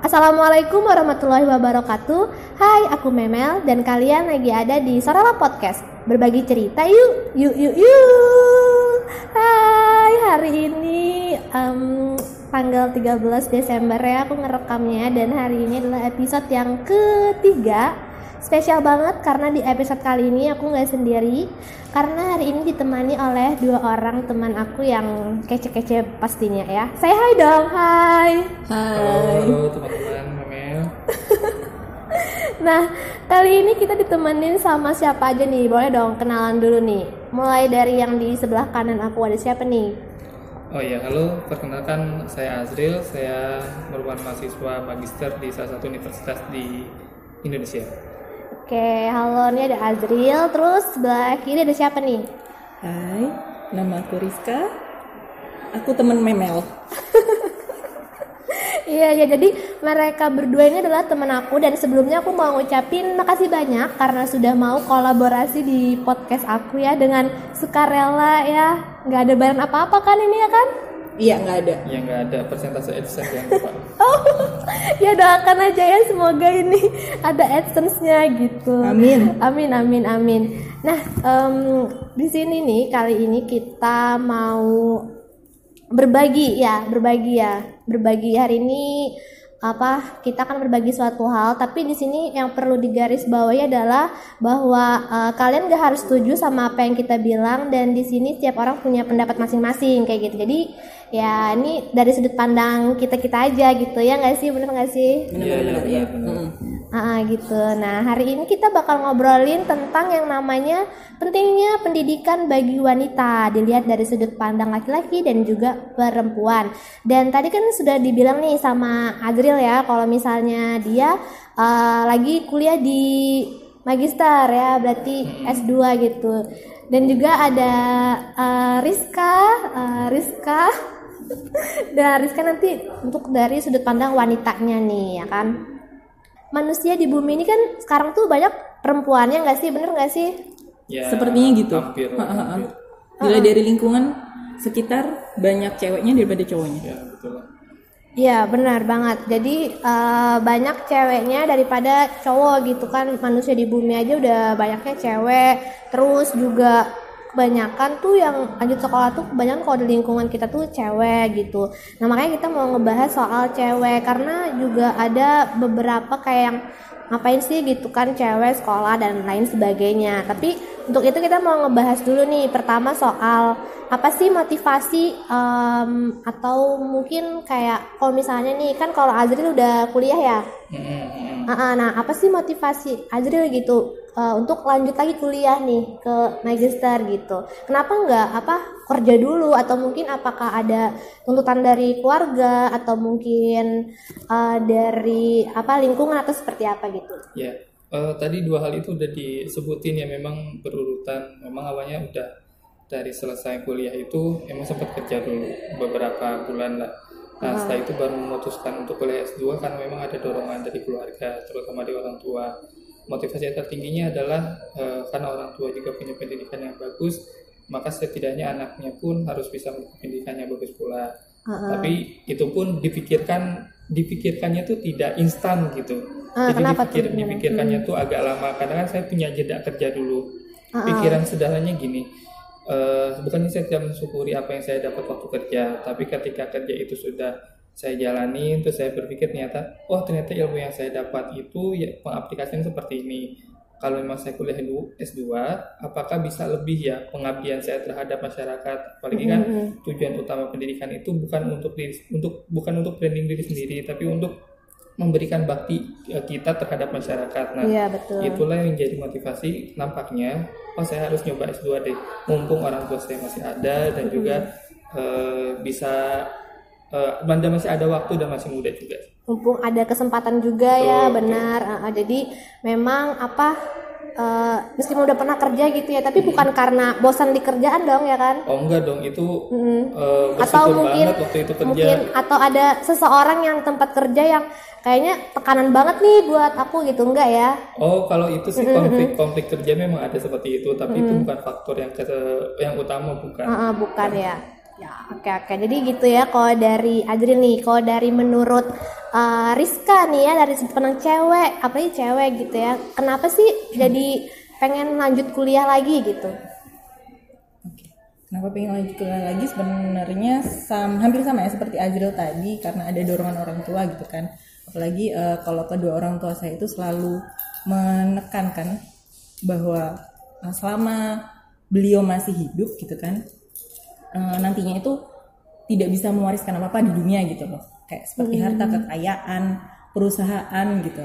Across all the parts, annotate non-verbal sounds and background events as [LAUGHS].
Assalamualaikum warahmatullahi wabarakatuh. Hai aku Memel dan kalian lagi ada di Sorala Podcast. Berbagi cerita yuk, yuk, yuk, yuk. Hai hari ini um, tanggal 13 Desember ya aku ngerekamnya. Dan hari ini adalah episode yang ketiga Spesial banget karena di episode kali ini aku nggak sendiri Karena hari ini ditemani oleh dua orang teman aku yang kece-kece pastinya ya Saya hai dong, hai Halo teman-teman Memel. [LAUGHS] Nah, kali ini kita ditemenin sama siapa aja nih? Boleh dong kenalan dulu nih. Mulai dari yang di sebelah kanan aku ada siapa nih? Oh iya, halo. Perkenalkan saya Azril. Saya merupakan mahasiswa magister di salah satu universitas di Indonesia. Oke, halo nih ada Azril. Terus sebelah kiri ada siapa nih? Hai, nama aku Rizka. Aku temen Memel. [LAUGHS] Iya, ya jadi mereka berdua ini adalah teman aku dan sebelumnya aku mau ngucapin makasih banyak karena sudah mau kolaborasi di podcast aku ya dengan sukarela ya. Nggak ada bayaran apa-apa kan ini ya kan? Iya, nggak ada. Yang nggak ada persentase AdSense yang. [LAUGHS] Oh, ya doakan aja ya semoga ini ada AdSense-nya gitu. Amin. Amin, amin, amin. Nah, em, di sini nih kali ini kita mau berbagi ya, berbagi ya, berbagi hari ini apa kita akan berbagi suatu hal tapi di sini yang perlu digarisbawahi adalah bahwa eh, kalian gak harus setuju sama apa yang kita bilang dan di sini setiap orang punya pendapat masing-masing kayak gitu jadi ya ini dari sudut pandang kita kita aja gitu ya nggak sih bener nggak sih Iya, iya, benar, benar. Ah, gitu. Nah, hari ini kita bakal ngobrolin tentang yang namanya pentingnya pendidikan bagi wanita dilihat dari sudut pandang laki-laki dan juga perempuan. Dan tadi kan sudah dibilang nih sama Azril ya kalau misalnya dia eh, lagi kuliah di magister ya, berarti S2 gitu. Dan juga ada eh, Rizka, eh, Rizka [LAUGHS] dan Rizka nanti untuk dari sudut pandang wanitanya nih ya kan manusia di bumi ini kan sekarang tuh banyak perempuannya nggak sih bener nggak sih Ya, Sepertinya gitu. Hampir, Ha, ha, ha. hampir. Dari lingkungan sekitar banyak ceweknya daripada cowoknya. Ya, betul. Iya benar banget jadi eh, banyak ceweknya daripada cowok gitu kan manusia di bumi aja udah banyaknya cewek terus juga kebanyakan tuh yang lanjut sekolah tuh kebanyakan kalau di lingkungan kita tuh cewek gitu. Nah makanya kita mau ngebahas soal cewek karena juga ada beberapa kayak yang ngapain sih gitu kan cewek sekolah dan lain sebagainya. Tapi untuk itu kita mau ngebahas dulu nih pertama soal apa sih motivasi em, atau mungkin kayak kalau misalnya nih kan kalau Azril udah kuliah ya? Mm, mm, mm. Ah, ah, nah apa sih motivasi Azril gitu? Eh, untuk lanjut lagi kuliah nih ke magister gitu. Kenapa nggak apa kerja dulu atau mungkin apakah ada tuntutan dari keluarga atau mungkin eh, dari apa lingkungan atau seperti apa gitu Ya, eh, tadi dua hal itu udah disebutin ya memang berurutan. Memang awalnya udah dari selesai kuliah itu emang sempat kerja dulu beberapa bulan lah. Nah, setelah itu baru memutuskan untuk kuliah S2 karena memang ada dorongan dari keluarga, terutama dari orang tua. Motivasi tertingginya adalah eh, karena orang tua juga punya pendidikan yang bagus, maka setidaknya anaknya pun harus bisa memiliki pendidikan yang bagus pula. Tapi itu pun dipikirkan dipikirkannya tuh tidak instan gitu. Ah, Jadi dipikir, tuh? Dipikirkannya tuh agak lama karena kan saya punya jeda kerja dulu. Pikiran sederhananya gini, eh, bukannya saya tidak mensyukuri apa yang saya dapat waktu kerja, tapi ketika kerja itu sudah saya jalani, terus saya berpikir ternyata, wah ternyata ilmu yang saya dapat itu ya pengaplikasian seperti ini. Kalau memang saya kuliah dulu S2, apakah bisa lebih ya pengabdian saya terhadap masyarakat? Apalagi kan tujuan utama pendidikan itu bukan untuk diri, untuk bukan untuk branding diri sendiri, tapi untuk memberikan bakti eh, kita terhadap masyarakat. Nah, Iya, betul. itulah yang menjadi motivasi nampaknya oh saya harus nyoba S2 deh mumpung orang tua saya masih ada dan juga eh, bisa eh, Anda masih ada waktu dan masih muda juga. Mumpung ada kesempatan juga ya benar. Ah, ah, jadi memang apa eh, meskipun udah pernah kerja gitu ya tapi bukan karena bosan di kerjaan dong ya kan? Oh enggak dong itu Mm. eh, atau mungkin waktu itu kerja. mungkin atau ada seseorang yang tempat kerja yang kayaknya tekanan banget nih buat aku gitu enggak ya? Oh, kalau itu sih konflik konflik kerja memang ada seperti itu, tapi itu bukan faktor yang ke yang utama bukan. Ah, ah, bukan ya Ya, oke oke. Jadi gitu ya kalau dari Adri nih, kalau dari menurut uh, Rizka nih ya dari penang cewek, apalagi cewek gitu ya. Kenapa sih jadi pengen lanjut kuliah lagi gitu? Kenapa pengen lanjut kuliah lagi? Sebenarnya sam, hampir sama ya seperti Azril tadi karena ada dorongan orang tua gitu kan. Apalagi uh, kalau kedua orang tua saya itu selalu menekankan bahwa uh, selama beliau masih hidup gitu kan uh, nantinya itu tidak bisa mewariskan apa apa di dunia gitu loh kayak seperti hmm. harta kekayaan perusahaan gitu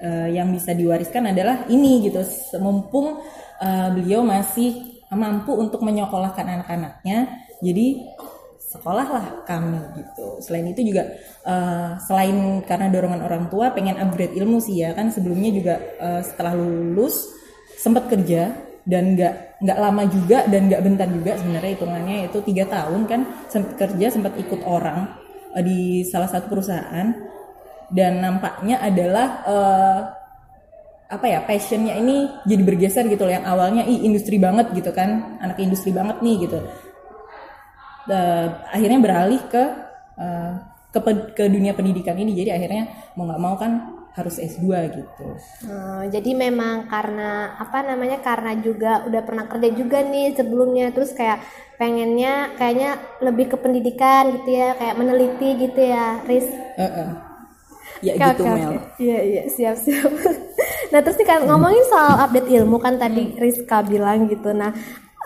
uh, yang bisa diwariskan adalah ini gitu mumpung uh, beliau masih mampu untuk menyekolahkan anak-anaknya jadi sekolahlah kami gitu. Selain itu juga uh, selain karena dorongan orang tua pengen upgrade ilmu sih ya kan sebelumnya juga uh, setelah lulus sempat kerja dan nggak nggak lama juga dan nggak bentar juga sebenarnya hitungannya itu tiga tahun kan sempat kerja sempat ikut orang uh, di salah satu perusahaan. Dan nampaknya adalah uh, apa ya passionnya ini jadi bergeser gitu loh. Yang awalnya ih industri banget gitu kan. Anak industri banget nih gitu. Uh, akhirnya beralih ke uh, ke, ke dunia pendidikan ini. Jadi akhirnya mau nggak mau kan harus S2 gitu. Hmm, jadi memang karena apa namanya karena juga udah pernah kerja juga nih sebelumnya terus kayak pengennya kayaknya lebih ke pendidikan gitu ya kayak meneliti gitu ya Riz. Uh -uh. Ya okay, gitu okay, Mel. Iya iya siap siap. [LAUGHS] nah terus nih kan ngomongin soal update ilmu kan tadi Rizka bilang gitu. Nah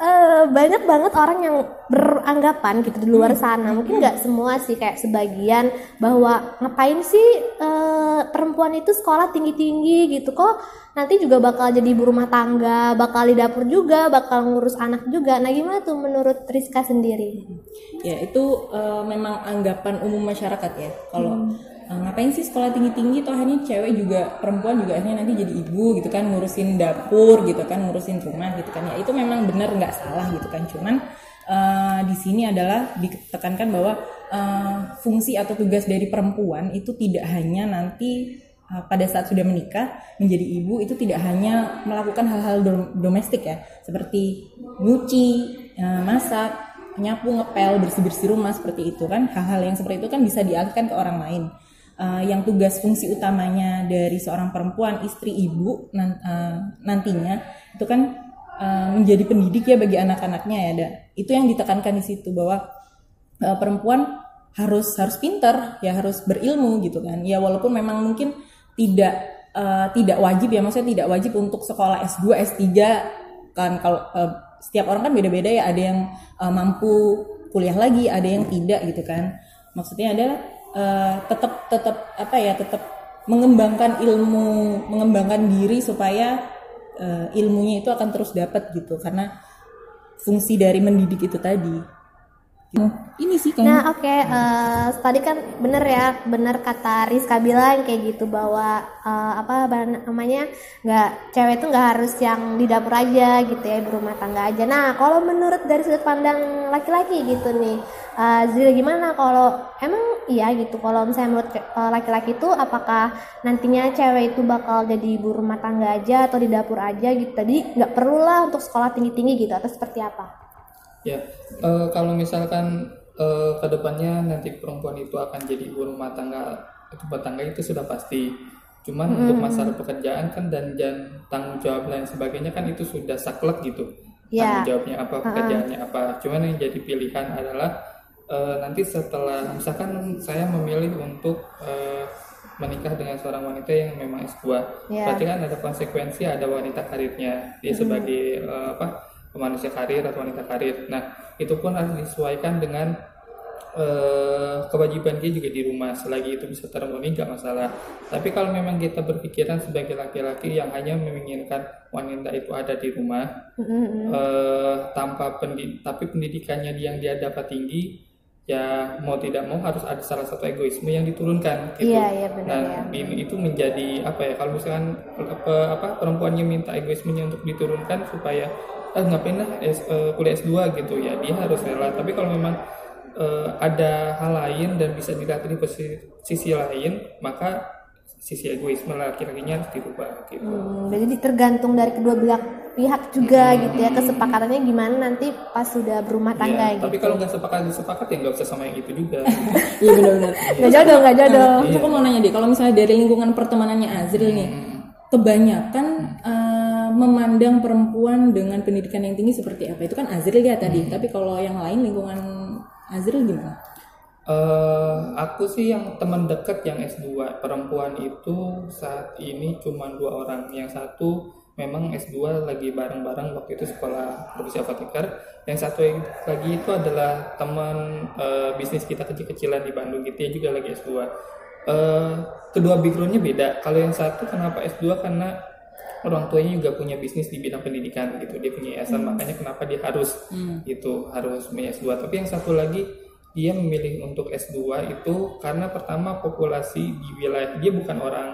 uh, banyak banget orang yang beranggapan gitu di luar hmm. sana. Mungkin nggak semua sih kayak sebagian bahwa ngapain sih uh, perempuan itu sekolah tinggi tinggi gitu. Kok nanti juga bakal jadi ibu rumah tangga bakal di dapur juga bakal ngurus anak juga. Nah gimana tuh menurut Rizka sendiri? Ya itu uh, memang anggapan umum masyarakat ya. Kalau hmm ngapain sih sekolah tinggi-tinggi? Toh akhirnya cewek juga perempuan juga akhirnya nanti jadi ibu gitu kan ngurusin dapur gitu kan ngurusin rumah gitu kan. Ya itu memang benar nggak salah gitu kan. Cuman uh, di sini adalah ditekankan bahwa uh, fungsi atau tugas dari perempuan itu tidak hanya nanti uh, pada saat sudah menikah menjadi ibu itu tidak hanya melakukan hal-hal domestik ya. Seperti nyuci uh, masak nyapu ngepel bersih bersih rumah seperti itu kan. Hal-hal yang seperti itu kan bisa dialihkan ke orang lain uh, yang tugas fungsi utamanya dari seorang perempuan istri ibu uh, nantinya itu kan uh, menjadi pendidik ya bagi anak-anaknya ya dan itu yang ditekankan di situ bahwa uh, perempuan harus harus pinter ya harus berilmu gitu kan. Ya walaupun memang mungkin tidak uh, tidak wajib ya maksudnya tidak wajib untuk sekolah S2 S3 kan. Kalau uh, setiap orang kan beda-beda ya ada yang uh, mampu kuliah lagi ada yang tidak gitu kan. Maksudnya adalah uh, tetap tetap apa ya tetap mengembangkan ilmu mengembangkan diri supaya uh, ilmunya itu akan terus dapat gitu. Karena fungsi dari mendidik itu tadi ini sih kan. Nah, oke, okay, uh, eh, tadi kan bener ya, bener kata Rizka bilang kayak gitu bahwa uh, apa namanya nggak cewek itu nggak harus yang di dapur aja gitu ya, di rumah tangga aja. Nah, kalau menurut dari sudut pandang laki-laki gitu nih, uh, Zil gimana kalau emang iya gitu, kalau misalnya menurut laki-laki itu apakah nantinya cewek itu bakal jadi ibu rumah tangga aja atau di dapur aja gitu? Tadi nggak perlu lah untuk sekolah tinggi-tinggi gitu atau seperti apa? Ya, uh, kalau misalkan uh, ke depannya nanti perempuan itu akan jadi ibu rumah tangga, itu tangga itu sudah pasti. Cuman hmm. untuk masalah pekerjaan kan dan dan tanggung jawab lain sebagainya kan itu sudah saklek gitu. Yeah. Tanggung jawabnya apa, pekerjaannya apa. Cuman yang jadi pilihan adalah uh, nanti setelah misalkan saya memilih untuk uh, menikah dengan seorang wanita yang memang S2. Yeah. Berarti kan ada konsekuensi, ada wanita karirnya. Dia hmm. sebagai apa? Manusia karir atau wanita karir. Nah, itu pun harus disesuaikan dengan uh, kewajiban dia juga di rumah. Selagi itu bisa terpenuhi nggak masalah. Tapi kalau memang kita berpikiran sebagai laki-laki yang hanya menginginkan wanita itu ada di rumah mm-hmm. uh, tanpa pendid tapi pendidikannya yang dia dapat tinggi ya mau tidak mau harus ada salah satu egoisme yang diturunkan gitu. Iya, iya benar. Nah, ya. ini itu menjadi apa ya kalau misalkan apa, apa perempuannya minta egoismenya untuk diturunkan supaya ah ngapain lah S, uh, kuliah S2 gitu ya dia harus rela tapi kalau memang uh, ada hal lain dan bisa dilihat di sisi lain maka sisi egoisme laki-lakinya harus dirubah gitu. Hmm, jadi tergantung dari kedua belah pihak juga Hmm. gitu ya kesepakatannya gimana nanti pas sudah berumah tangga Iya, gitu. Tapi kalau nggak sepakat sepakat ya nggak usah sama yang itu juga. [LAUGHS] Iya benar-benar. Nggak jodoh, nggak jodoh. Nah, aku mau nanya deh, kalau misalnya dari lingkungan pertemanannya Azril nih, kebanyakan eh, memandang perempuan dengan pendidikan yang tinggi seperti apa? Itu kan Azril ya tadi, tapi kalau yang lain lingkungan Azril gimana? Eh, aku sih yang teman dekat yang S2 perempuan itu saat ini cuma dua orang. Yang satu memang S2 lagi bareng-bareng waktu itu sekolah profesi apoteker. Yang satu lagi itu adalah teman eh, bisnis kita kecil-kecilan di Bandung gitu ya juga lagi S2. Eh, kedua backgroundnya beda. Kalau yang satu kenapa S2 karena orang tuanya juga punya bisnis di bidang pendidikan gitu. Dia punya yayasan makanya kenapa dia harus itu harus punya S2. Tapi yang satu lagi dia memilih untuk S2 itu karena pertama populasi di wilayah dia bukan orang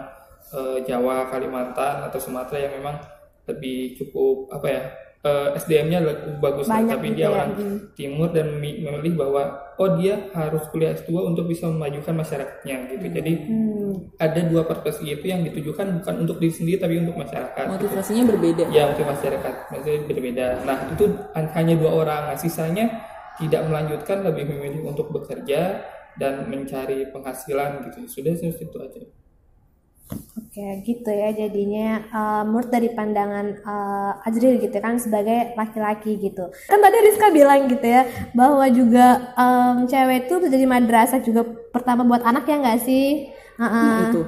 eh, Jawa, Kalimantan atau Sumatera yang memang lebih cukup apa ya eh, SDM-nya lebih bagus. Banyak tapi gitu dia ya, orang timur dan memi- memilih bahwa oh dia harus kuliah S2 untuk bisa memajukan masyarakatnya gitu. Jadi Hmm. ada dua purpose itu yang ditujukan bukan untuk diri sendiri tapi untuk masyarakat. gitu. Motivasinya berbeda. Ya untuk masyarakat maksudnya berbeda. Nah itu han- hanya dua orang. Nah sisanya tidak melanjutkan lebih memilih untuk bekerja dan mencari penghasilan gitu. Sudah sudah itu aja. Oke gitu ya jadinya eh, menurut dari pandangan eh, Azril gitu kan sebagai laki-laki gitu kan tadi Rizka bilang gitu ya bahwa juga em, cewek itu jadi madrasah juga pertama buat anak ya nggak sih Heeh. Itu.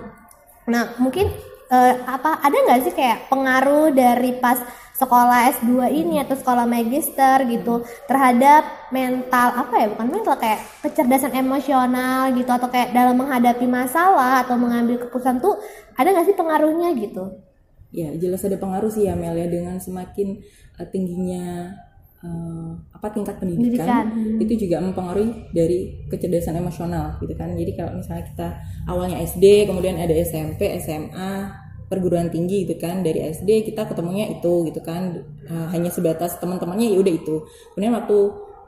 Nah, mungkin eh, apa ada nggak sih kayak pengaruh dari pas sekolah S2 ini atau sekolah magister gitu terhadap mental apa ya bukan mental kayak kecerdasan emosional gitu atau kayak dalam menghadapi masalah atau mengambil keputusan tuh ada nggak sih pengaruhnya gitu? Ya jelas ada pengaruh sih ya Mel ya dengan semakin eh, tingginya eh, apa tingkat pendidikan, Pendidikan. itu juga mempengaruhi dari kecerdasan emosional gitu kan. Jadi kalau misalnya kita awalnya SD, kemudian ada SMP, SMA, perguruan tinggi gitu kan. Dari SD kita ketemunya itu gitu kan. Eh, hanya sebatas teman-temannya ya udah itu. Kemudian waktu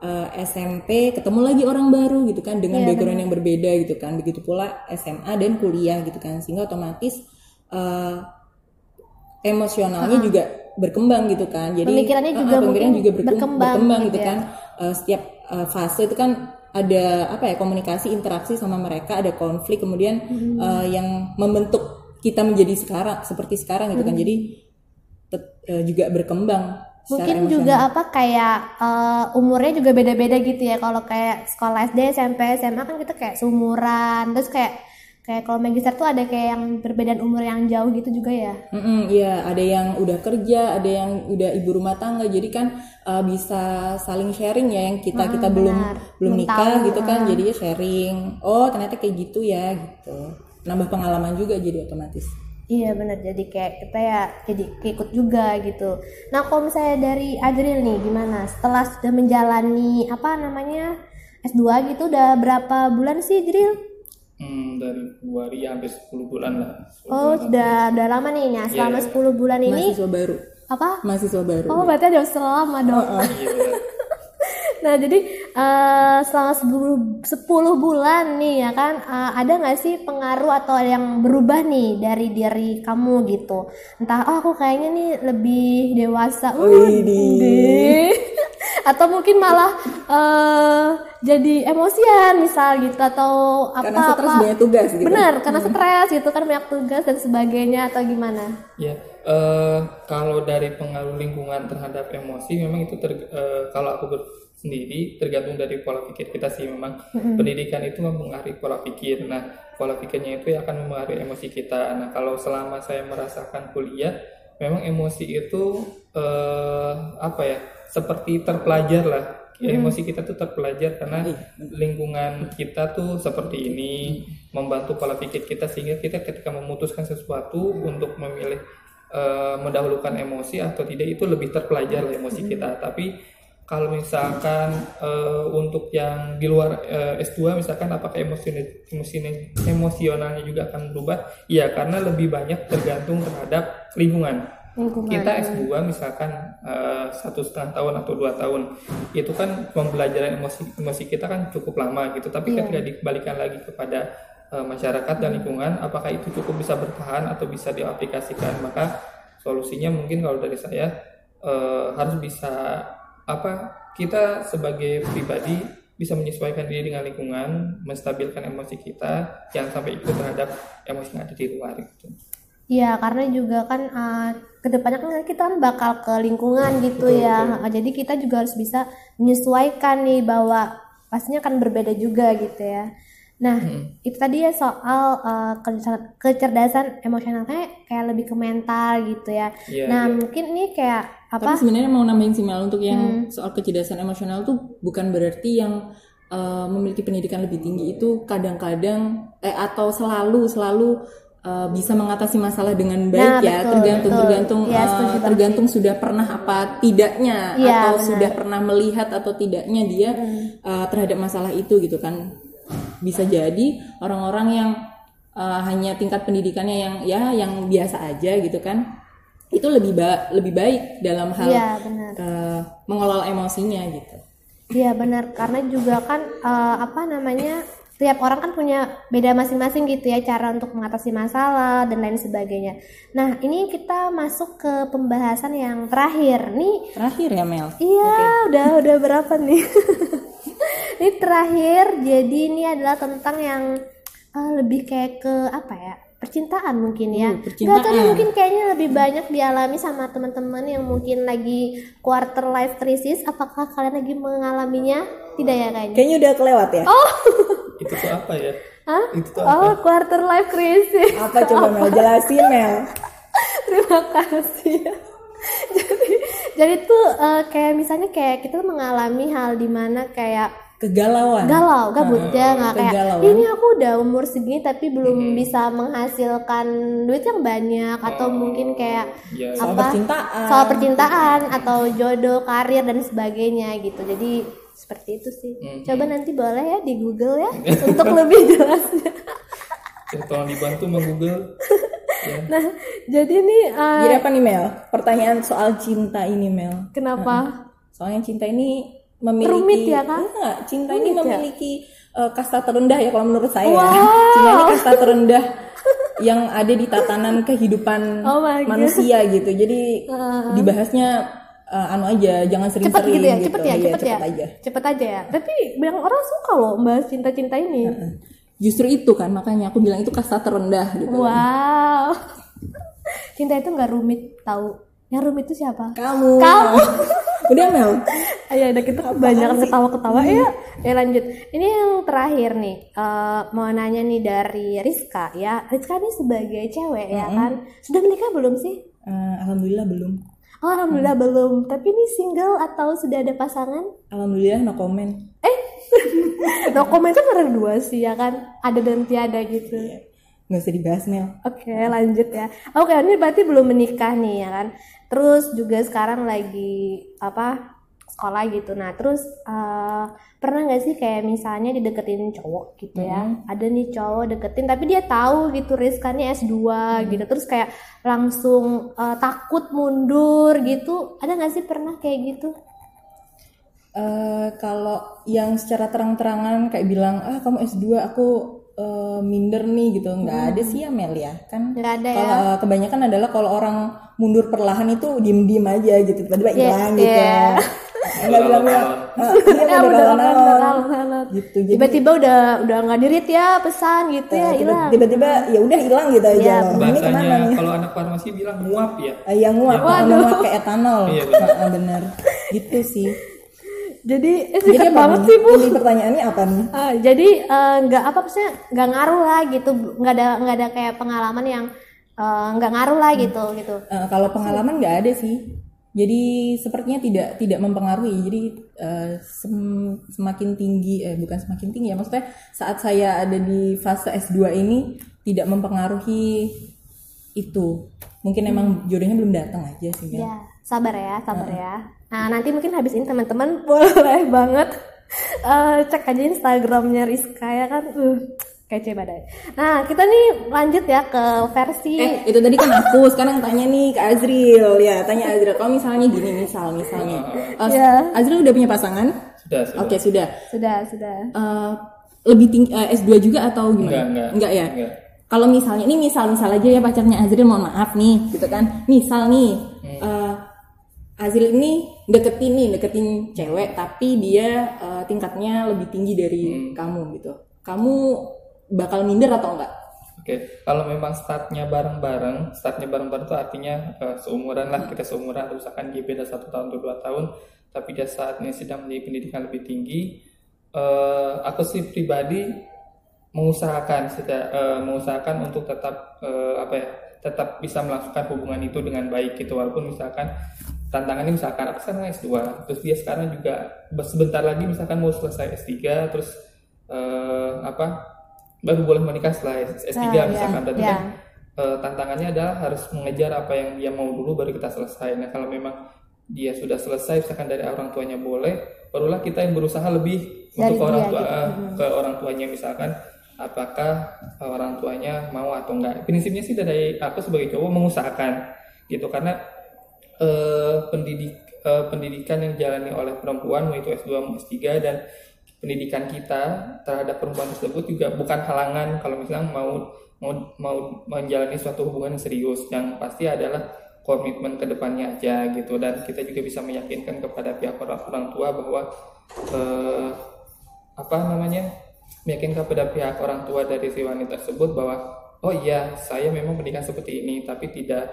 eh, SMP ketemu lagi orang baru gitu kan dengan Iya, background yang berbeda gitu kan. Begitu pula SMA dan kuliah gitu kan. Sehingga otomatis eh, emosionalnya juga berkembang gitu kan. Jadi Pemikirannya juga pemikiran mungkin juga berkem- berkembang berkembang gitu gitu ya. kan. Eh, setiap eh, fase itu kan ada apa ya komunikasi interaksi sama mereka, ada konflik kemudian Hmm. eh, yang membentuk kita menjadi sekarang seperti sekarang gitu kan. Jadi tet- eh, juga berkembang Hmm. Mungkin juga apa kayak eh, umurnya juga beda-beda gitu ya. Kalau kayak sekolah SD, SMP, SMA kan kita kayak seumuran. Terus kayak kayak kalau magister tuh ada kayak yang perbedaan umur yang jauh gitu juga ya. Mm-mm, Iya, ada yang udah kerja, ada yang udah ibu rumah tangga. Jadi kan uh, bisa saling sharing ya yang kita kita belum benar. belum Belum nikah tahu, gitu kan. Jadinya sharing. Oh, ternyata kayak gitu ya gitu. Nambah pengalaman juga jadi otomatis. Iya benar. Jadi kayak kita ya jadi ikut juga gitu. Nah kalau misalnya dari Adril nih gimana? Setelah sudah menjalani apa namanya S2 gitu udah berapa bulan sih Adril? Hmm, dari Februari ya hampir 10 bulan lah. 10 Oh bulan. sudah udah lama nih. Nah selama Iya. 10 bulan ini Mahasiswa baru. apa? Mahasiswa baru. Oh berarti ada selama dong. Iya, benar. Nah, jadi eh, selama 10, 10 bulan nih ya kan eh, ada nggak sih pengaruh atau yang berubah nih dari diri kamu gitu? Entah oh aku kayaknya nih lebih dewasa. Widih. [LAUGHS] atau mungkin malah eh, jadi emosian misal gitu atau apa Karena stres apa. banyak tugas gitu. Benar, karena stres gitu kan banyak tugas dan sebagainya atau gimana? Ya, eh, kalau dari pengaruh lingkungan terhadap emosi memang itu ter- eh, kalau aku ber- sendiri tergantung dari pola pikir kita sih memang pendidikan itu mempengaruhi pola pikir. Nah, pola pikirnya itu yang akan mempengaruhi emosi kita. Nah, kalau selama saya merasakan kuliah, memang emosi itu eh, apa ya? Seperti terpelajar lah. Emosi kita tuh terpelajar karena lingkungan kita tuh seperti ini membantu pola pikir kita sehingga kita ketika memutuskan sesuatu untuk memilih eh, mendahulukan emosi atau tidak itu lebih terpelajar lah emosi kita. Tapi kalau misalkan eh, untuk yang di luar eh, S2 misalkan apakah emosi emosi emosionalnya juga akan berubah? Iya, karena lebih banyak tergantung terhadap lingkungan. Lingkungan. Kita S2 misalkan eh, satu setengah tahun atau dua tahun itu kan pembelajaran emosi emosi kita kan cukup lama gitu. Tapi ketika dikembalikan lagi kepada uh, masyarakat dan lingkungan apakah itu cukup bisa bertahan atau bisa diaplikasikan maka solusinya mungkin kalau dari saya uh, harus bisa apa kita sebagai pribadi bisa menyesuaikan diri dengan lingkungan, menstabilkan emosi kita, jangan sampai ikut terhadap emosi yang ada di luar itu. Iya, karena juga kan uh, ke depannya kan kita kan bakal ke lingkungan gitu betul, ya. Betul. Jadi kita juga harus bisa menyesuaikan nih bahwa pastinya akan berbeda juga gitu ya. Nah, hmm. itu tadi ya soal uh, kecerdasan emosionalnya kayak lebih ke mental gitu ya. Yeah, nah, yeah. mungkin ini kayak apa? Tapi sebenarnya mau nambahin sih Mel untuk yang hmm. soal kecerdasan emosional tuh bukan berarti yang uh, memiliki pendidikan lebih tinggi itu kadang-kadang eh atau selalu selalu uh, bisa mengatasi masalah dengan baik nah, ya betul, tergantung betul. tergantung ya, uh, tergantung sudah pernah apa tidaknya ya, atau benar. sudah pernah melihat atau tidaknya dia hmm. uh, terhadap masalah itu gitu kan bisa jadi orang-orang yang uh, hanya tingkat pendidikannya yang ya yang biasa aja gitu kan itu lebih ba lebih baik dalam hal ya, Uh, mengelola emosinya gitu. Iya benar karena juga kan uh, apa namanya tiap orang kan punya beda masing-masing gitu ya cara untuk mengatasi masalah dan lain sebagainya. Nah ini kita masuk ke pembahasan yang terakhir nih. Terakhir ya Mel? Iya okay. udah udah berapa nih? [LAUGHS] ini terakhir jadi ini adalah tentang yang uh, lebih kayak ke apa ya percintaan mungkin ya. Uh, percintaan. Gak mungkin kayaknya lebih banyak dialami sama teman-teman yang mungkin lagi quarter life crisis. Apakah kalian lagi mengalaminya? Tidak ya kayaknya. Kayaknya udah kelewat ya. Oh. [LAUGHS] itu tuh apa ya? Hah? Itu tuh apa? Oh, quarter life crisis. Apa coba Mel jelasin Mel? [LAUGHS] Terima kasih. [LAUGHS] jadi jadi tuh uh, kayak misalnya kayak kita mengalami hal di mana kayak kegalauan. Galau gabut. Uh, ya nggak kayak ini aku udah umur segini tapi belum hmm. bisa menghasilkan duit yang banyak atau oh, mungkin kayak yeah. apa soal percintaan. soal percintaan atau jodoh karir dan sebagainya gitu. Jadi seperti itu sih. Hmm. coba nanti boleh ya di Google ya [LAUGHS] untuk lebih jelasnya ya, tolong dibantu mau Google. [LAUGHS] Ya. nah jadi nih uh, jadi apa nih Mel? Pertanyaan soal cinta ini Mel. Kenapa? Soalnya cinta ini memiliki rumit ya kan? Enggak, cinta rumit ini ya? memiliki uh, kasta terendah ya kalau menurut saya. Wow. Cinta ini kasta terendah [LAUGHS] yang ada di tatanan kehidupan oh manusia gitu. Jadi uh. dibahasnya uh, anu aja, jangan sering-sering gitu ya, gitu. Cepet ya, iya, cepet, ya, cepet aja. Cepet aja ya. Tapi banyak orang suka loh bahas cinta-cinta ini. Justru itu kan makanya aku bilang itu kasta terendah gitu. Wow. [LAUGHS] Cinta itu nggak rumit tahu. Yang rumit itu siapa? Kamu. Kamu. [LAUGHS] Udah Mel. Ayo udah kita banyak ketawa-ketawa ya. Ya lanjut. Ini yang terakhir nih. Uh, mau nanya nih dari Rizka ya. Rizka ini sebagai cewek mm -hmm. ya kan. Sudah menikah belum sih? Uh, Alhamdulillah belum. Oh, alhamdulillah hmm. belum. Tapi ini single atau sudah ada pasangan? Alhamdulillah no comment. Eh, [LAUGHS] no comment kan ada dua sih ya kan. Ada dan tiada gitu. Yeah nggak usah dibahas Mel. Oke okay, lanjut ya. Oke okay, ini berarti belum menikah nih ya kan. Terus juga sekarang lagi apa sekolah gitu. Nah terus uh, pernah nggak sih kayak misalnya dideketin cowok gitu ya. Mm -hmm. Ada nih cowok deketin tapi dia tahu gitu Rizka nih S2 mm-hmm. gitu. Terus kayak langsung uh, takut mundur gitu. Ada nggak sih pernah kayak gitu? Uh, kalau yang secara terang-terangan kayak bilang ah kamu S2 aku uh, minder nih gitu. Nggak hmm. ada sih ya Mel ya kan nggak ada kalau ya. kebanyakan adalah kalau orang mundur perlahan itu diem diem aja gitu. Tiba-tiba yeah, hilang yeah. gitu nggak bilang bilang [LAUGHS] ya, udah udah gitu tiba-tiba udah udah nggak dirit ya pesan gitu ya hilang. tiba-tiba ya udah hilang gitu aja. Ya, bahasanya kalau anak farmasi bilang nguap ya. Uh, ya nguap. Ya, nguap kayak etanol. Iya, bener. [LAUGHS] bener gitu sih jadi eh, jadi banget sih bu. Ini pertanyaannya apa nih? Uh, jadi eh, nggak uh, apa maksudnya nggak ngaruh lah gitu. Nggak ada nggak ada kayak pengalaman yang eh, nggak uh, ngaruh lah gitu hmm. gitu. Uh, kalau pengalaman nggak ada sih. Jadi sepertinya tidak tidak mempengaruhi. Jadi uh, sem semakin tinggi eh bukan semakin tinggi ya maksudnya saat saya ada di fase S2 ini tidak mempengaruhi itu. Mungkin emang hmm. jodohnya belum datang aja sih ya. ya sabar ya sabar uh. ya Nah nanti mungkin habis ini teman-teman [LAUGHS] boleh banget uh, cek aja Instagramnya Rizka ya kan. Uh, kece badai. Nah kita nih lanjut ya ke versi. Eh itu tadi kan aku sekarang tanya nih ke Azril ya tanya Azril kalau misalnya gini misal misalnya uh, yeah. Azril udah punya pasangan? Sudah. sudah. Oke okay, sudah. Sudah sudah. Uh, lebih tinggi eh, S2 juga atau gimana? Enggak, enggak. ya. Enggak. Kalau misalnya ini misal misal aja ya pacarnya Azril mohon maaf nih gitu kan. Misal nih eh, Azril ini deketin nih deketin cewek tapi dia eh, tingkatnya lebih tinggi dari kamu gitu. Kamu bakal minder atau enggak? Oke, kalau memang startnya bareng-bareng, startnya bareng-bareng itu artinya eh, seumuran lah kita seumuran, misalkan dia beda satu tahun atau dua tahun, tapi dia saatnya sedang menjadi pendidikan lebih tinggi. eh, aku sih pribadi mengusahakan, seda- eh, mengusahakan untuk tetap eh, apa ya, tetap bisa melakukan hubungan itu dengan baik gitu, walaupun misalkan tantangannya misalkan aku sekarang S2, terus dia sekarang juga sebentar lagi misalkan mau selesai S3, terus eh, apa baru boleh menikah setelah S3 Ah, ya, misalkan berarti ya. kan eh, tantangannya adalah harus mengejar apa yang dia mau dulu baru kita selesai. Nah kalau memang dia sudah selesai misalkan dari orang tuanya boleh, barulah kita yang berusaha lebih Dari untuk ke orang tua gitu. eh, ke orang tuanya misalkan apakah orang tuanya mau atau enggak. Prinsipnya sih dari aku sebagai cowok mengusahakan gitu karena eh, pendidik eh, pendidikan yang dijalani oleh perempuan mau itu S2 mau S3 dan pendidikan kita terhadap perempuan tersebut juga bukan halangan kalau misalnya mau mau mau menjalani suatu hubungan serius. Yang pasti adalah komitmen ke depannya aja gitu. Dan kita juga bisa meyakinkan kepada pihak orang, orang tua bahwa eh, apa namanya meyakinkan kepada pihak orang tua dari si wanita tersebut bahwa oh iya saya memang pendidikan seperti ini tapi tidak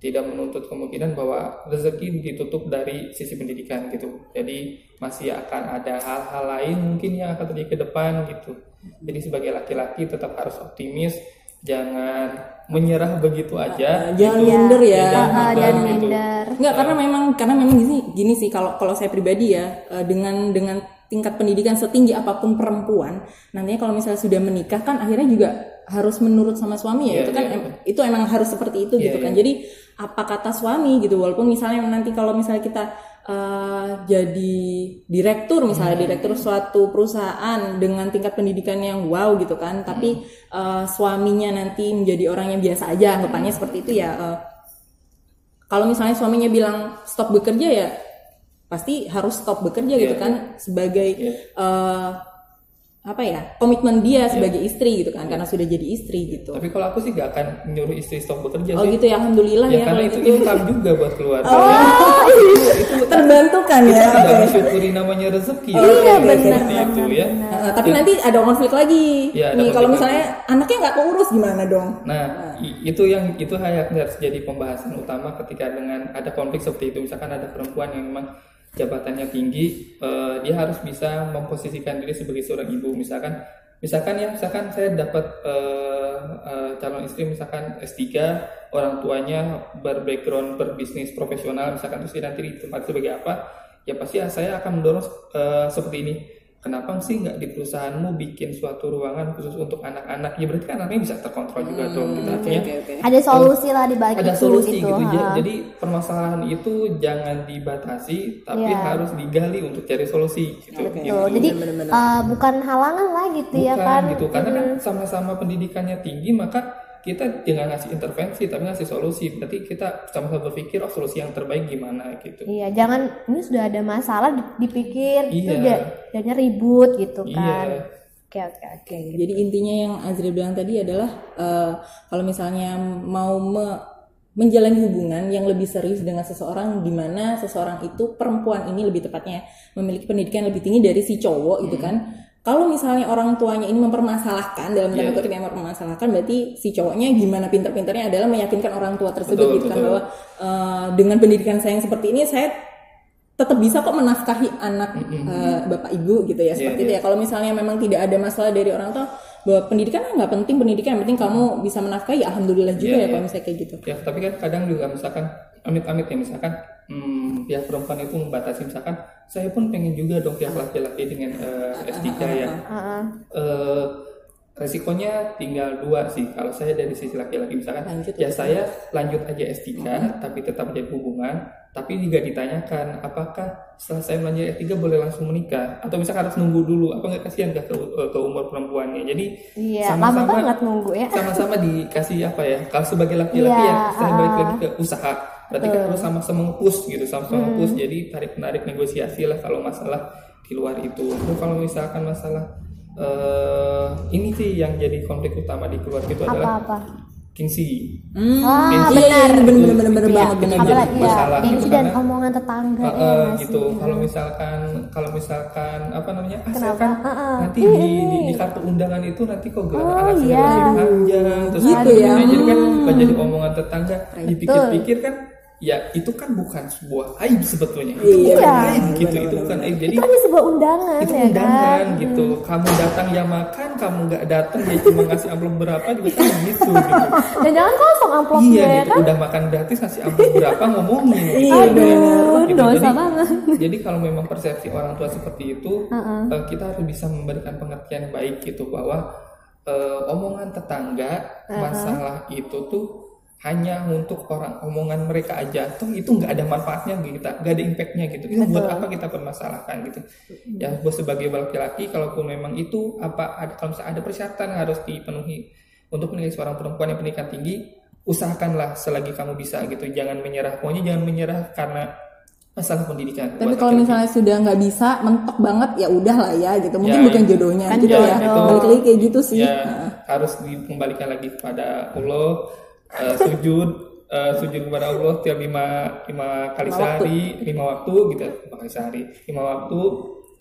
tidak menuntut kemungkinan bahwa rezeki ditutup dari sisi pendidikan gitu. Jadi masih akan ada hal-hal lain mungkin yang akan terjadi ke depan gitu. Jadi sebagai laki-laki tetap harus optimis, jangan menyerah begitu aja. Jangan gitu. minder ya. Jangan Ah, minder dan gitu. minder. Enggak karena memang karena memang gini gini sih kalau kalau saya pribadi ya eh, dengan dengan tingkat pendidikan setinggi apa pun perempuan nantinya kalau misalnya sudah menikah kan akhirnya juga harus menurut sama suami ya Iya, itu kan iya. em- itu emang harus seperti itu Iya, gitu kan iya. jadi apa kata suami gitu walaupun misalnya nanti kalau misalnya kita eh, jadi direktur misalnya Hmm. direktur suatu perusahaan dengan tingkat pendidikan yang wow gitu kan tapi Hmm. eh, suaminya nanti menjadi orang yang biasa aja anggapannya seperti itu ya eh, kalau misalnya suaminya bilang stop bekerja ya pasti harus stop bekerja gitu Iya, kan sebagai Iya. eh, apa ya komitmen dia sebagai istri gitu kan karena sudah jadi istri gitu. Tapi kalau aku sih gak akan nyuruh istri stop bekerja Oh sih. gitu ya alhamdulillah Ya, ya, karena itu gitu. income juga buat keluarga. terbantukan ya. Kita oke. mensyukuri namanya rezeki. Iya, Ya, benar, itu ya. Nah, tapi nanti ada konflik lagi. Iya, ada Nih kalau misalnya anaknya nggak keurus gimana dong? Nah, i- itu yang itu harus jadi pembahasan utama ketika dengan ada konflik seperti itu. Misalkan ada perempuan yang memang jabatannya tinggi, eh, dia harus bisa memposisikan diri sebagai seorang ibu. Misalkan, misalkan ya, misalkan saya dapat eh, eh, calon istri, misalkan S3, orang tuanya berbackground berbisnis profesional, misalkan terus nanti ditempati sebagai apa, ya pasti saya akan mendorong eh, seperti ini. Kenapa sih nggak di perusahaanmu bikin suatu ruangan khusus untuk anak-anak? Ya berarti kan anaknya bisa terkontrol juga dong. Gitu. Artinya Oke oke. Ada solusi lah di balik ada itu solusi gitu. gitu. Ha. Jadi permasalahan itu jangan dibatasi, tapi Iya. harus digali untuk cari solusi gitu. Oke. Gitu. Tuh, jadi uh, bukan halangan lah gitu ya Bukan kan. gitu. Karena kan sama-sama pendidikannya tinggi, maka kita jangan ngasih intervensi, tapi ngasih solusi. Berarti kita sama-sama berpikir, oh solusi yang terbaik gimana gitu. Iya, jangan ini sudah ada masalah di- dipikir itu Iya. udah jadinya ribut gitu Iya. kan. Oke oke oke. Oke, jadi intinya yang Azri bilang tadi adalah eh, kalau misalnya mau me- menjalani hubungan yang lebih serius dengan seseorang di mana seseorang itu perempuan ini lebih tepatnya memiliki pendidikan lebih tinggi dari si cowok gitu kan. Kalau misalnya orang tuanya ini mempermasalahkan dalam tanda Iya. kutip yang mempermasalahkan berarti si cowoknya gimana pinter-pinternya adalah meyakinkan orang tua tersebut Betul, gitu kan betul. bahwa eh, dengan pendidikan saya yang seperti ini saya tetap bisa kok menafkahi anak eh, bapak ibu gitu ya seperti Iya, itu ya kalau misalnya memang tidak ada masalah dari orang tua bahwa pendidikan ah, nggak penting pendidikan yang penting kamu bisa menafkahi ya alhamdulillah juga Iya, ya iya. kalau misalnya kayak gitu Ya, tapi kan kadang juga misalkan amit-amit ya misalkan hmm, pihak perempuan itu membatasi misalkan saya pun pengen juga dong pihak laki-laki dengan eh, S3 ya. Heeh. Eh, resikonya tinggal dua sih. Kalau saya dari sisi laki-laki misalkan Lanjut, ya saya lanjut aja S3 tapi tetap menjadi hubungan. Tapi juga ditanyakan apakah setelah saya melanjut S3 boleh langsung menikah? Atau misalkan harus nunggu dulu. Apa nggak kasihan nggak ke, ke umur perempuannya? Jadi Iya, lama banget nunggu ya. sama-sama dikasih apa ya? Kalau sebagai laki-laki Iya, ya saya balik ah. lagi ke usaha berarti kan harus sama-sama nge-push gitu sama-sama nge-push jadi tarik menarik negosiasi lah kalau masalah di luar itu Terus kalau misalkan masalah eh ini sih yang jadi konflik utama di keluarga itu adalah Apa-apa? gengsi. Hmm. Ah, Iya, benar. iya, bener bener bener Iya, banget Apalagi- banget. Apalagi ya, masalah gengsi gitu dan karena- omongan tetangga Eh, ya eh, gitu. Kalau misalkan kalau misalkan apa namanya? Ah, saya Kenapa? kan Ah, ah. nanti di, di, di kartu undangan itu nanti kok gelar Oh, anak iya. lebih panjang terus Gitu ya. Jadi kan pas jadi omongan tetangga dipikir-pikir kan ya itu kan bukan sebuah aib sebetulnya. Itu Iya. bukan Iya. aib gitu. Itu bukan aib. Jadi Itu hanya sebuah undangan itu ya undangan kan? gitu kamu datang ya makan kamu nggak datang ya cuma ngasih amplop berapa juga kan gitu gitu [LAUGHS] Dan jangan kosong amplopnya iya ya gitu kan? udah makan gratis ngasih amplop berapa ngomongin [LAUGHS] Iya, Aduh, Gitu. dosa jadi, banget. jadi kalau memang persepsi orang tua seperti itu eh, kita harus bisa memberikan pengertian baik gitu bahwa eh, omongan tetangga masalah itu tuh hanya untuk orang omongan mereka aja. Tuh itu nggak ada manfaatnya kita nggak ada impactnya gitu. Itu buat apa kita permasalahkan gitu? Ya buat sebagai laki-laki kalaupun memang itu apa ada, kalau misalnya ada persyaratan yang harus dipenuhi untuk menilai seorang perempuan yang pendidikan tinggi usahakanlah selagi kamu bisa gitu. Jangan menyerah. Pokoknya jangan menyerah karena masalah pendidikan. Tapi kalau misalnya sudah nggak bisa mentok banget ya udah lah ya gitu. Mungkin Ya, bukan ya. jodohnya Kan gitu ya. Balik lagi kayak gitu sih. ya harus dikembalikan lagi kepada Allah eh, sujud eh, sujud kepada Allah tiap lima lima kali Lima sehari lima waktu gitu lima kali sehari lima waktu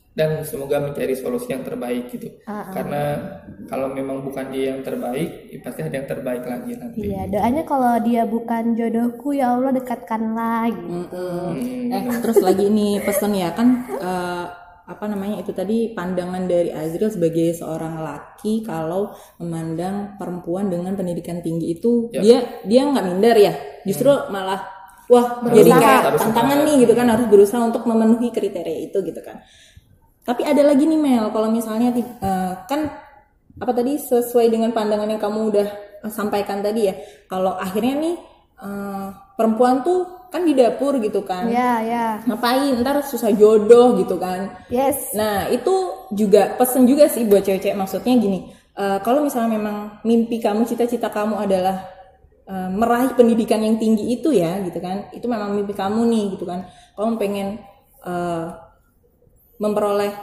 dan semoga mencari solusi yang terbaik gitu karena kalau memang bukan dia yang terbaik ya pasti ada yang terbaik lagi nanti Iya, doanya kalau dia bukan jodohku ya Allah dekatkanlah gitu. Mm-mm. Eh terus lagi ini pesen ya kan eh, apa namanya itu tadi pandangan dari Azril sebagai seorang laki kalau memandang perempuan dengan pendidikan tinggi itu Ya. dia dia nggak minder ya? Justru malah wah jadi kayak tantangan nih gitu kan harus berusaha untuk memenuhi kriteria itu gitu kan. Tapi ada lagi nih Mel kalau misalnya eh, kan apa tadi sesuai dengan pandangan yang kamu udah sampaikan tadi ya kalau akhirnya nih eh, perempuan tuh kan di dapur gitu kan. Ya, ya. ngapain? Ntar susah jodoh gitu kan. Yes. nah itu juga pesen juga sih buat cewek-cewek. Maksudnya gini eh, kalau misalnya memang mimpi kamu cita-cita kamu adalah eh, meraih pendidikan yang tinggi itu ya gitu kan. Itu memang mimpi kamu nih gitu kan. Kamu pengen eh, memperoleh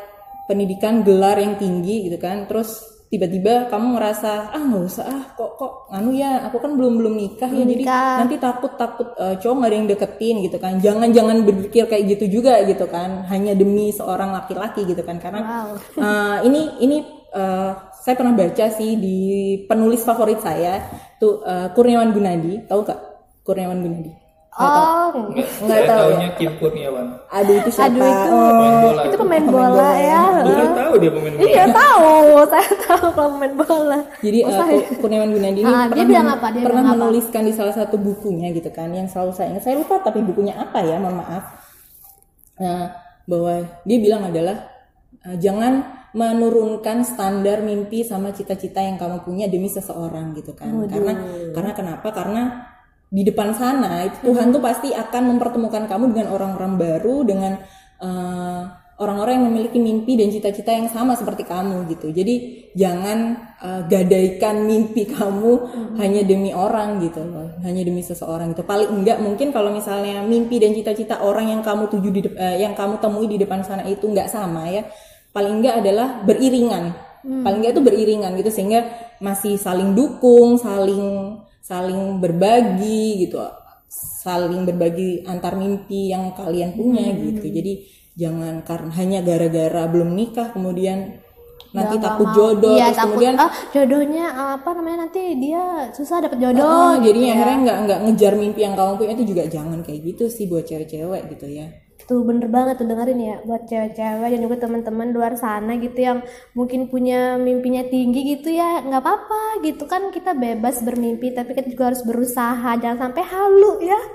pendidikan gelar yang tinggi gitu kan. Terus tiba-tiba kamu ngerasa ah nggak usah ah kok kok anu ya aku kan belum belum nikah ya jadi nanti takut takut eh, cowok nggak ada yang deketin gitu kan. Jangan jangan berpikir kayak gitu juga gitu kan. Hanya demi seorang laki-laki gitu kan. Karena Wow. [LAUGHS] eh, ini ini eh, saya pernah baca sih di penulis favorit saya tuh eh, Kurniawan Gunadi. Tahu gak Kurniawan Gunadi Oh, Nggak, tahu taunya Kim Kurniawan aduh itu siapa aduh itu Oh, pemain bola itu pemain bola ya. bukan tahu dia pemain bola Iya tahu, saya tahu kalau pemain bola. Jadi Oh, uh, Kurniawan Gunadi ini Ah, dia pernah, bilang apa? Dia pernah bilang apa? menuliskan di salah satu bukunya gitu kan, yang selalu saya ingat. Saya lupa tapi bukunya apa ya, mohon maaf. Nah, bahwa dia bilang adalah uh, jangan menurunkan standar mimpi sama cita-cita yang kamu punya demi seseorang gitu kan. Karena karena kenapa? Karena di depan sana itu Tuhan tuh pasti akan mempertemukan kamu dengan orang-orang baru dengan eh, orang-orang yang memiliki mimpi dan cita-cita yang sama seperti kamu gitu. Jadi jangan eh, gadaikan mimpi kamu hanya demi orang gitu loh, hanya demi seseorang itu. Paling enggak mungkin kalau misalnya mimpi dan cita-cita orang yang kamu tuju di eh, yang kamu temui di depan sana itu enggak sama ya. Paling enggak adalah beriringan. Paling enggak itu beriringan gitu sehingga masih saling dukung, saling saling berbagi gitu saling berbagi antar mimpi yang kalian punya Hmm. gitu jadi jangan karena hanya gara-gara belum nikah kemudian nanti takut mau. jodoh Iya, terus takut, kemudian ah jodohnya apa namanya nanti dia susah dapat jodoh. oh, gitu jadinya ya. akhirnya nggak nggak ngejar mimpi yang kamu punya itu juga jangan kayak gitu sih buat cewek-cewek gitu ya Tuh bener banget tuh dengerin ya buat cewek-cewek dan juga teman-teman luar sana gitu yang mungkin punya mimpinya tinggi gitu ya nggak apa-apa gitu kan kita bebas bermimpi tapi kita juga harus berusaha jangan sampai halu ya. [LAUGHS]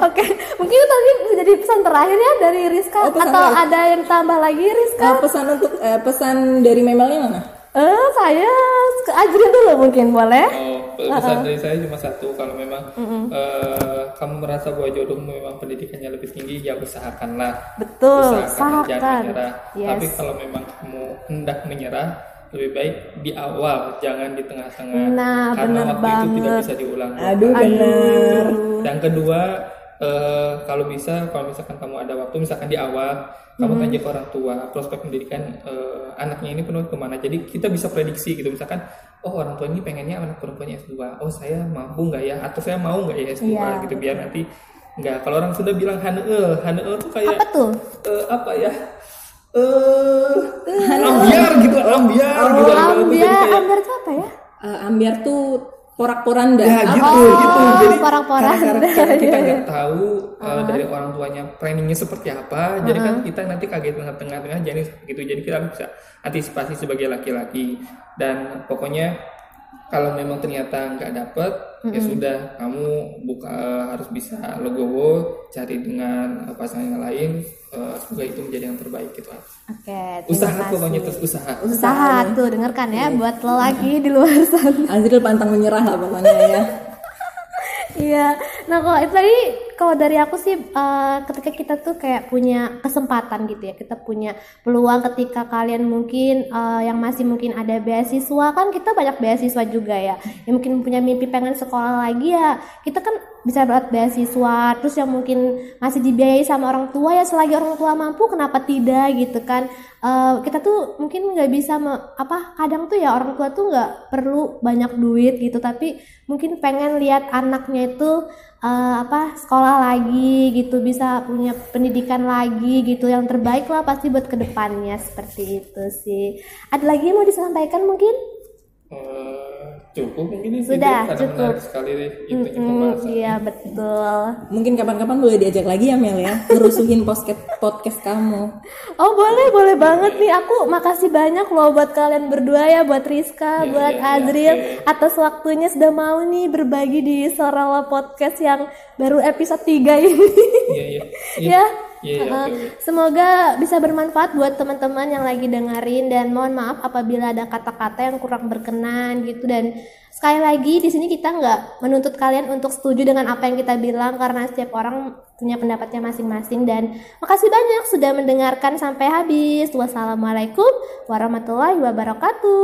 Oke, mungkin itu tadi menjadi pesan terakhir ya dari Rizka Oh, atau terakhir. ada yang tambah lagi Rizka? Eh, pesan untuk eh, pesan dari memelnya mana Eh, saya ke Ajri dulu mungkin boleh. Oh, pesan dari saya cuma satu. Kalau memang eh, kamu merasa bahwa jodohmu memang pendidikannya lebih tinggi, ya usahakanlah. Betul, usahakan, jangan menyerah. Yes. Tapi kalau memang kamu hendak menyerah, lebih baik di awal, jangan di tengah-tengah. Nah, Karena benar waktu itu tidak banget. bisa diulang. aduh bener Yang kedua, uh, kalau bisa kalau misalkan kamu ada waktu misalkan di awal kamu tanya ke orang tua prospek pendidikan uh, anaknya ini penuh ke mana. Jadi kita bisa prediksi gitu misalkan oh orang tua ini pengennya anak perempuannya S2 oh saya mampu nggak ya? Atau saya mau nggak ya S2 Iya, gitu biar nanti nggak. Kalau orang sudah bilang haneel haneel tuh kayak apa tuh? eh, apa ya? Eh ambiar gitu ambiar oh gitu. ambiar ambiar itu apa ya? Eh, ambiar tuh porak-poranda. ya gitu Oh, gitu jadi porang-poranda. karena, karena [LAUGHS] kita nggak tahu uh, dari orang tuanya planningnya seperti apa jadi kan kita nanti kaget tengah-tengah jadi gitu. Jadi kita bisa antisipasi sebagai laki-laki. Dan pokoknya kalau memang ternyata nggak dapet ya sudah kamu buka harus bisa legowo cari dengan uh, pasangan yang lain uh, semoga itu menjadi yang terbaik gitu oke terima usaha kasih. pokoknya terus usaha. Usaha tuh dengarkan ya buat lelaki di luar [LAUGHS] sana. Azril pantang menyerah lah pokoknya ya. Iya, nah kalau itu tadi kalau dari aku sih eh, ketika kita tuh kayak punya kesempatan gitu ya, kita punya peluang ketika kalian mungkin eh, yang masih mungkin ada beasiswa kan kita banyak beasiswa juga ya, yang mungkin punya mimpi pengen sekolah lagi ya, kita kan bisa dapat beasiswa, terus yang mungkin masih dibiayai sama orang tua ya selagi orang tua mampu kenapa tidak gitu kan? Eh, kita tuh mungkin nggak bisa me- apa kadang tuh ya orang tua tuh nggak perlu banyak duit gitu. Tapi mungkin pengen lihat anaknya itu eh, apa sekolah lagi gitu bisa punya pendidikan lagi gitu. Yang terbaik lah pasti buat ke depannya seperti itu sih. Ada lagi yang mau disampaikan mungkin? Eh, cukup. Mungkin ini Sudah, karena cukup. menarik sekali deh itu Mm, pembahasan iya betul. Mungkin kapan-kapan boleh diajak lagi ya Mel ya, ngerusuhin podcast podcast kamu. Oh boleh boleh banget nih. Aku makasih banyak loh buat kalian berdua ya buat Rizka Iya, buat iya, iya, Azril oke. atas waktunya sudah mau nih berbagi di Sorala Podcast yang baru episode 3 ini. Iya iya. [LAUGHS] Ya. Iya, iya, Uh, oke, oke. Semoga bisa bermanfaat buat teman-teman yang lagi dengerin dan mohon maaf apabila ada kata-kata yang kurang berkenan gitu dan sekali lagi di sini kita nggak menuntut kalian untuk setuju dengan apa yang kita bilang karena setiap orang punya pendapatnya masing-masing dan makasih banyak sudah mendengarkan sampai habis. Wassalamualaikum warahmatullahi wabarakatuh.